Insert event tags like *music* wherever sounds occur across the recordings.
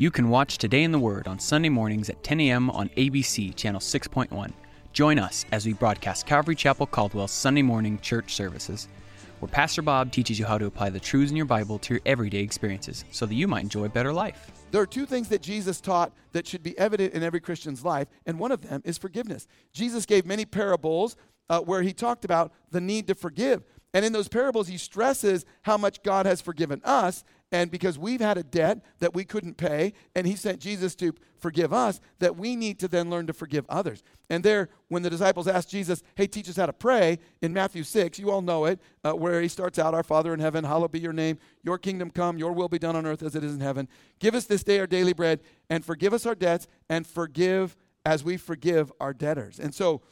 You can watch Today in the Word on Sunday mornings at 10 a.m. on ABC Channel 6.1. Join us as we broadcast Calvary Chapel Caldwell's Sunday morning church services, where Pastor Bob teaches you how to apply the truths in your Bible to your everyday experiences so that you might enjoy a better life. There are two things that Jesus taught that should be evident in every Christian's life, and one of them is forgiveness. Jesus gave many parables uh, where he talked about the need to forgive. And in those parables, he stresses how much God has forgiven us. And because we've had a debt that we couldn't pay, and he sent Jesus to forgive us, that we need to then learn to forgive others. And there, when the disciples asked Jesus, Hey, teach us how to pray, in Matthew 6, you all know it, uh, where he starts out, Our Father in heaven, hallowed be your name, your kingdom come, your will be done on earth as it is in heaven. Give us this day our daily bread, and forgive us our debts, and forgive as we forgive our debtors. And so,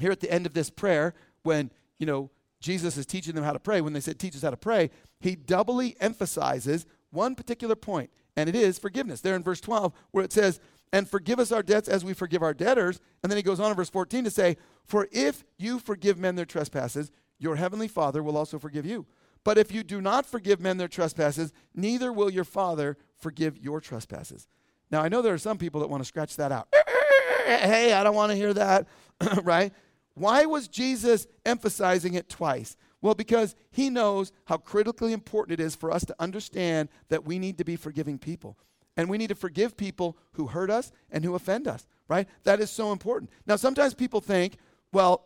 here at the end of this prayer, when, you know, Jesus is teaching them how to pray, when they said, teach us how to pray, he doubly emphasizes one particular point, and it is forgiveness. There in verse 12, where it says, and forgive us our debts as we forgive our debtors. And then he goes on in verse 14 to say, For if you forgive men their trespasses, your heavenly Father will also forgive you. But if you do not forgive men their trespasses, neither will your Father forgive your trespasses. Now, I know there are some people that want to scratch that out. *laughs* hey, I don't want to hear that, *laughs* right? Why was Jesus emphasizing it twice? Well, because he knows how critically important it is for us to understand that we need to be forgiving people. And we need to forgive people who hurt us and who offend us, right? That is so important. Now, sometimes people think, well,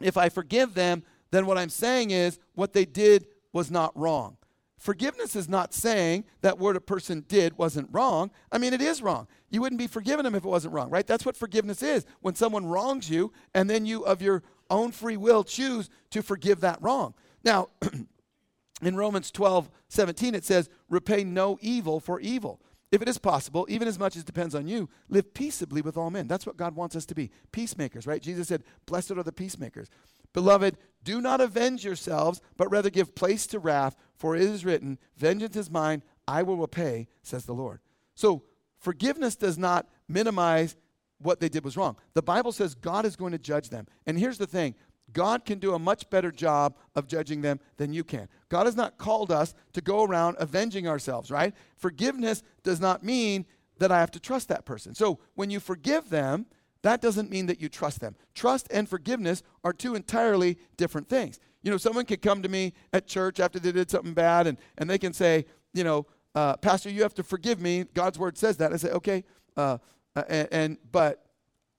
if I forgive them, then what I'm saying is what they did was not wrong. Forgiveness is not saying that what a person did wasn't wrong. I mean, it is wrong. You wouldn't be forgiving them if it wasn't wrong, right? That's what forgiveness is. When someone wrongs you, and then you, of your own free will, choose to forgive that wrong. Now, *clears throat* in Romans 12, 17, it says, repay no evil for evil. If it is possible, even as much as depends on you, live peaceably with all men. That's what God wants us to be peacemakers, right? Jesus said, Blessed are the peacemakers. Beloved, do not avenge yourselves, but rather give place to wrath, for it is written, Vengeance is mine, I will repay, says the Lord. So, forgiveness does not minimize what they did was wrong. The Bible says God is going to judge them. And here's the thing God can do a much better job of judging them than you can. God has not called us to go around avenging ourselves, right? Forgiveness does not mean that I have to trust that person. So, when you forgive them, that doesn't mean that you trust them. Trust and forgiveness are two entirely different things. You know, someone could come to me at church after they did something bad and, and they can say, you know, uh, Pastor, you have to forgive me. God's word says that. I say, okay, uh, uh and, and, but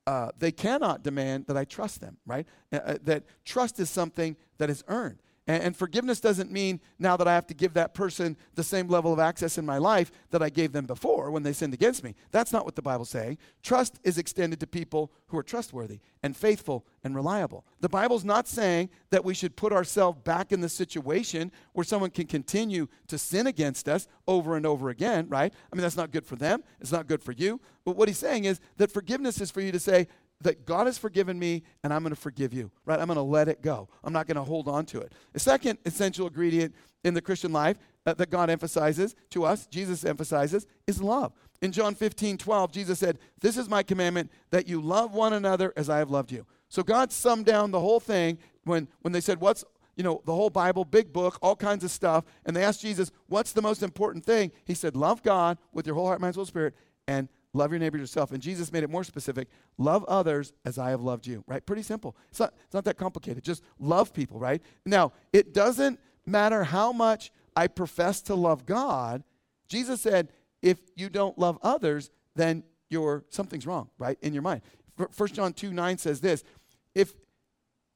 uh, they cannot demand that I trust them, right? Uh, uh, that trust is something that is earned. And, forgiveness doesn't mean now that I have to give that person the same level of access in my life that I gave them before when they sinned against me. That's not what the Bible's saying. Trust is extended to people who are trustworthy and faithful and reliable. The Bible's not saying that we should put ourselves back in the situation where someone can continue to sin against us over and over again, right? I mean, that's not good for them. It's not good for you. But what he's saying is that forgiveness is for you to say, that God has forgiven me and I'm going to forgive you, right? I'm going to let it go. I'm not going to hold on to it. The second essential ingredient in the Christian life uh, that God emphasizes to us, Jesus emphasizes, is love. In John 15, 12, Jesus said, This is my commandment that you love one another as I have loved you. So God summed down the whole thing when, when they said, What's you know, the whole Bible, big book, all kinds of stuff. And they asked Jesus, What's the most important thing? He said, Love God with your whole heart, mind, soul, spirit, and Love your neighbor yourself. And Jesus made it more specific. Love others as I have loved you, right? Pretty simple. It's not, it's not that complicated. Just love people, right? Now, it doesn't matter how much I profess to love God. Jesus said, if you don't love others, then you're something's wrong, right? In your mind. 1 John 2 9 says this If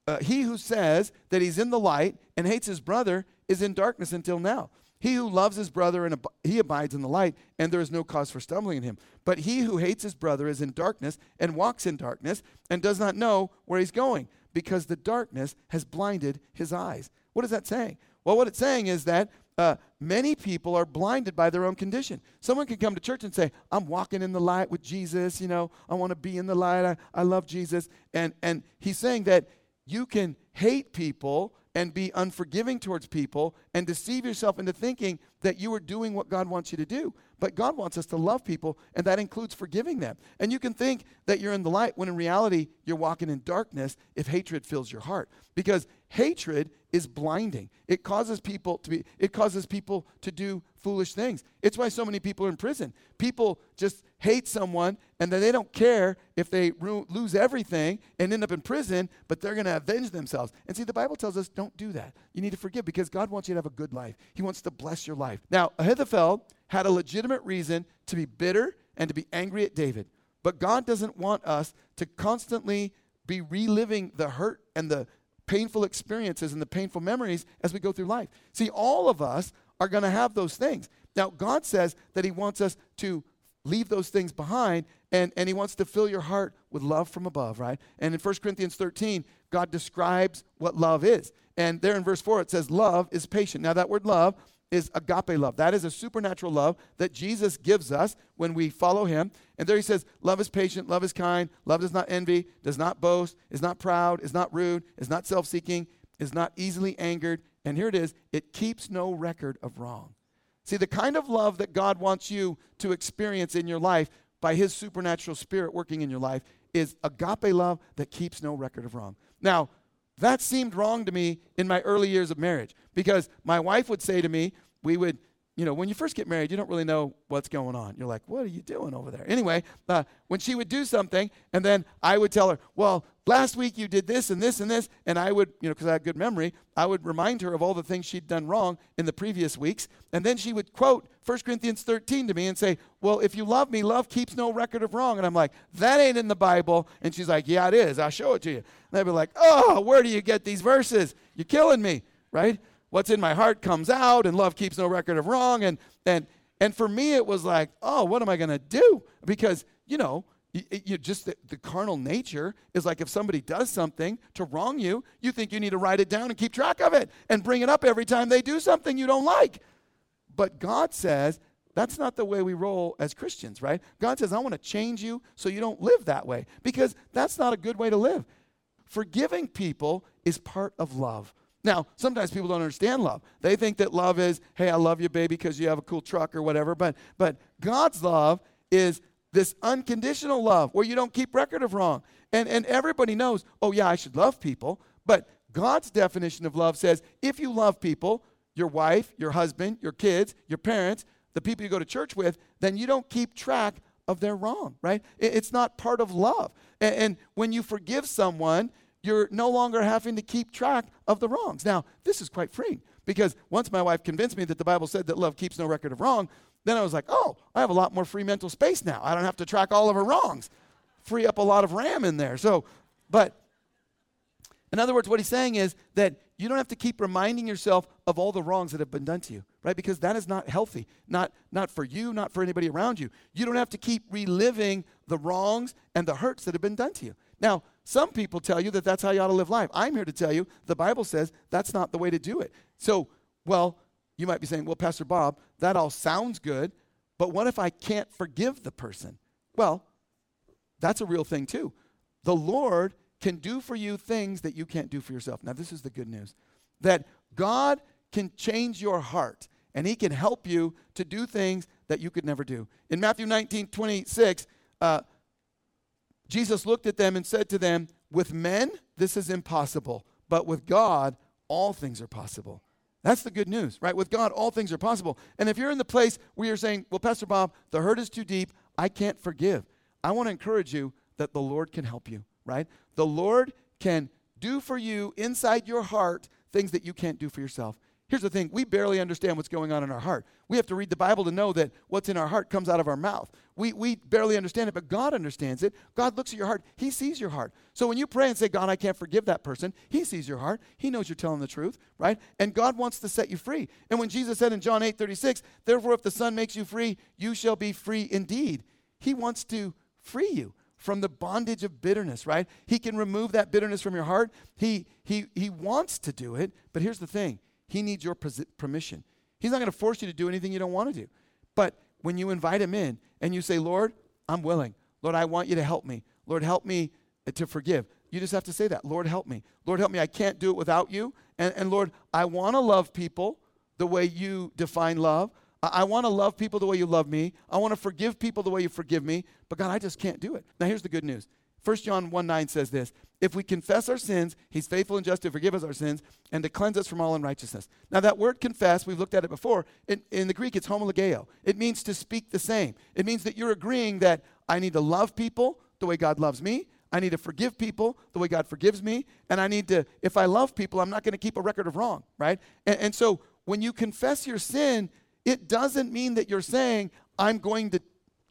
uh, he who says that he's in the light and hates his brother is in darkness until now. He who loves his brother and ab- he abides in the light, and there is no cause for stumbling in him. But he who hates his brother is in darkness and walks in darkness and does not know where he's going, because the darkness has blinded his eyes. What is that saying? Well, what it's saying is that uh, many people are blinded by their own condition. Someone can come to church and say, I'm walking in the light with Jesus, you know, I want to be in the light, I, I love Jesus. And, and he's saying that you can hate people and be unforgiving towards people and deceive yourself into thinking that you are doing what God wants you to do. But God wants us to love people, and that includes forgiving them. And you can think that you're in the light when in reality you're walking in darkness if hatred fills your heart. Because hatred is blinding. It causes people to be it causes people to do foolish things. It's why so many people are in prison. People just hate someone and then they don't care if they lose everything and end up in prison, but they're going to avenge themselves. And see the Bible tells us don't do that. You need to forgive because God wants you to have a good life. He wants to bless your life. Now, Ahithophel had a legitimate reason to be bitter and to be angry at David. But God doesn't want us to constantly be reliving the hurt and the painful experiences and the painful memories as we go through life. See, all of us are going to have those things. Now, God says that He wants us to leave those things behind and, and He wants to fill your heart with love from above, right? And in 1 Corinthians 13, God describes what love is. And there in verse 4, it says, Love is patient. Now, that word love is agape love. That is a supernatural love that Jesus gives us when we follow him. And there he says, Love is patient, love is kind, love does not envy, does not boast, is not proud, is not rude, is not self seeking, is not easily angered. And here it is it keeps no record of wrong. See, the kind of love that God wants you to experience in your life by his supernatural spirit working in your life is agape love that keeps no record of wrong. Now, that seemed wrong to me in my early years of marriage because my wife would say to me, we would, you know, when you first get married, you don't really know what's going on. You're like, what are you doing over there? Anyway, uh, when she would do something, and then I would tell her, well, last week you did this and this and this, and I would, you know, because I had good memory, I would remind her of all the things she'd done wrong in the previous weeks, and then she would quote 1 Corinthians 13 to me and say, well, if you love me, love keeps no record of wrong. And I'm like, that ain't in the Bible. And she's like, yeah, it is. I'll show it to you. And I'd be like, oh, where do you get these verses? You're killing me, right? What's in my heart comes out and love keeps no record of wrong and and and for me it was like oh what am i going to do because you know you, you just the, the, carnal nature is like if somebody does something to wrong you you think you need to write it down and keep track of it and bring it up every time they do something you don't like but god says that's not the way we roll as Christians, right? God says, I want to change you so you don't live that way because that's not a good way to live. Forgiving people is part of love. Now, sometimes people don't understand love. They think that love is, hey, I love you, baby, because you have a cool truck or whatever. But, but God's love is this unconditional love where you don't keep record of wrong. And, and everybody knows, oh, yeah, I should love people. But God's definition of love says if you love people, your wife, your husband, your kids, your parents, the people you go to church with, then you don't keep track of their wrong, right? It's not part of love. And, and when you forgive someone, you're no longer having to keep track of the wrongs. Now, this is quite freeing because once my wife convinced me that the Bible said that love keeps no record of wrong, then I was like, oh, I have a lot more free mental space now. I don't have to track all of her wrongs. Free up a lot of RAM in there. So, but in other words, what he's saying is that you don't have to keep reminding yourself of all the wrongs that have been done to you, right? Because that is not healthy, not, not for you, not for anybody around you. You don't have to keep reliving the wrongs and the hurts that have been done to you. Now, some people tell you that that's how you ought to live life. I'm here to tell you the Bible says that's not the way to do it. So, well, you might be saying, well, Pastor Bob, that all sounds good, but what if I can't forgive the person? Well, that's a real thing too. The Lord can do for you things that you can't do for yourself. Now, this is the good news that God can change your heart and He can help you to do things that you could never do. In Matthew 19 26, uh, Jesus looked at them and said to them, With men, this is impossible, but with God, all things are possible. That's the good news, right? With God, all things are possible. And if you're in the place where you're saying, Well, Pastor Bob, the hurt is too deep, I can't forgive, I want to encourage you that the Lord can help you, right? The Lord can do for you inside your heart things that you can't do for yourself. Here's the thing we barely understand what's going on in our heart. We have to read the Bible to know that what's in our heart comes out of our mouth. We, we barely understand it, but God understands it. God looks at your heart, He sees your heart. So when you pray and say, God, I can't forgive that person, He sees your heart. He knows you're telling the truth, right? And God wants to set you free. And when Jesus said in John 8 36, therefore, if the Son makes you free, you shall be free indeed, He wants to free you from the bondage of bitterness, right? He can remove that bitterness from your heart. He, he, he wants to do it, but here's the thing he needs your permission. He's not going to force you to do anything you don't want to do. But when you invite him in and you say, Lord, I'm willing. Lord, I want you to help me. Lord, help me uh, to forgive. You just have to say that. Lord, help me. Lord, help me. I can't do it without you. And, and Lord, I want to love people the way you define love. I, I want to love people the way you love me. I want to forgive people the way you forgive me. But God, I just can't do it. Now, here's the good news 1 John 1 9 says this If we confess our sins, he's faithful and just to forgive us our sins and to cleanse us from all unrighteousness. Now, that word confess, we've looked at it before. In, in the Greek, it's homologeo. It means to speak the same. It means that you're agreeing that I need to love people the way God loves me. I need to forgive people the way God forgives me. And I need to, if I love people, I'm not going to keep a record of wrong, right? And, and so when you confess your sin, it doesn't mean that you're saying, I'm going to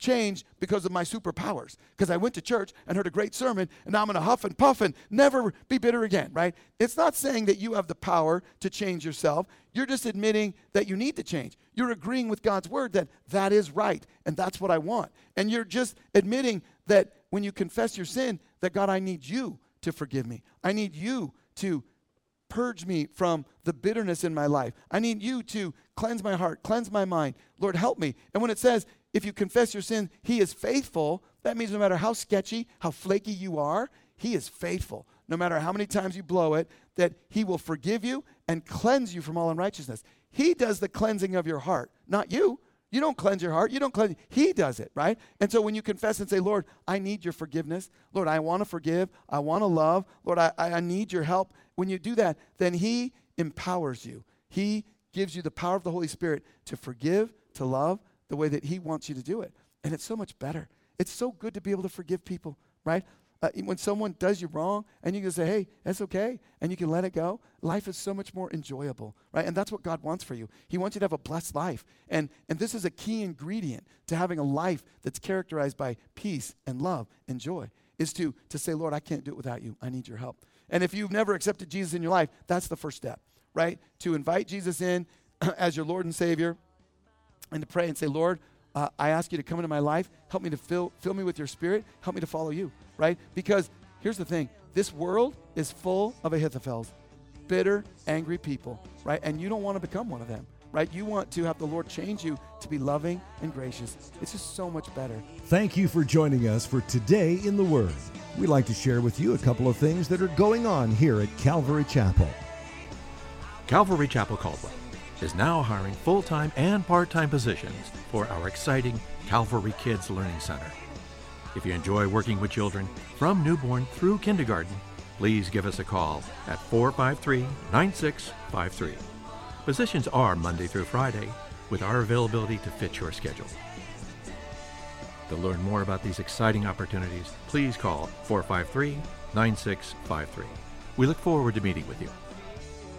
change because of my superpowers. Because I went to church and heard a great sermon, and now I'm going to huff and puff and never be bitter again, right? It's not saying that you have the power to change yourself. You're just admitting that you need to change. You're agreeing with God's word that that is right, and that's what I want. And you're just admitting that when you confess your sin, that God, I need you to forgive me. I need you to purge me from the bitterness in my life. I need you to cleanse my heart, cleanse my mind. Lord, help me. And when it says, if you confess your sin, he is faithful, that means no matter how sketchy, how flaky you are, he is faithful. No matter how many times you blow it, that he will forgive you and cleanse you from all unrighteousness. He does the cleansing of your heart, not you. You don't cleanse your heart. You don't cleanse. He does it, right? And so when you confess and say, Lord, I need your forgiveness. Lord, I want to forgive. I want to love. Lord, I, I need your help. When you do that, then He empowers you. He gives you the power of the Holy Spirit to forgive, to love the way that He wants you to do it. And it's so much better. It's so good to be able to forgive people, right? Uh, when someone does you wrong and you can say, hey, that's okay, and you can let it go, life is so much more enjoyable, right? And that's what God wants for you. He wants you to have a blessed life. And, and this is a key ingredient to having a life that's characterized by peace and love and joy, is to, to say, Lord, I can't do it without you. I need your help. And if you've never accepted Jesus in your life, that's the first step, right? To invite Jesus in *clears throat* as your Lord and Savior and to pray and say, Lord, uh, I ask you to come into my life. Help me to fill, fill me with your spirit. Help me to follow you, right? Because here's the thing this world is full of Ahithophels, bitter, angry people, right? And you don't want to become one of them, right? You want to have the Lord change you to be loving and gracious. It's just so much better. Thank you for joining us for Today in the Word. We'd like to share with you a couple of things that are going on here at Calvary Chapel. Calvary Chapel Caldwell is now hiring full time and part time positions for our exciting Calvary Kids Learning Center. If you enjoy working with children from newborn through kindergarten, please give us a call at 453 9653. Positions are Monday through Friday with our availability to fit your schedule. To learn more about these exciting opportunities, please call 453 9653. We look forward to meeting with you.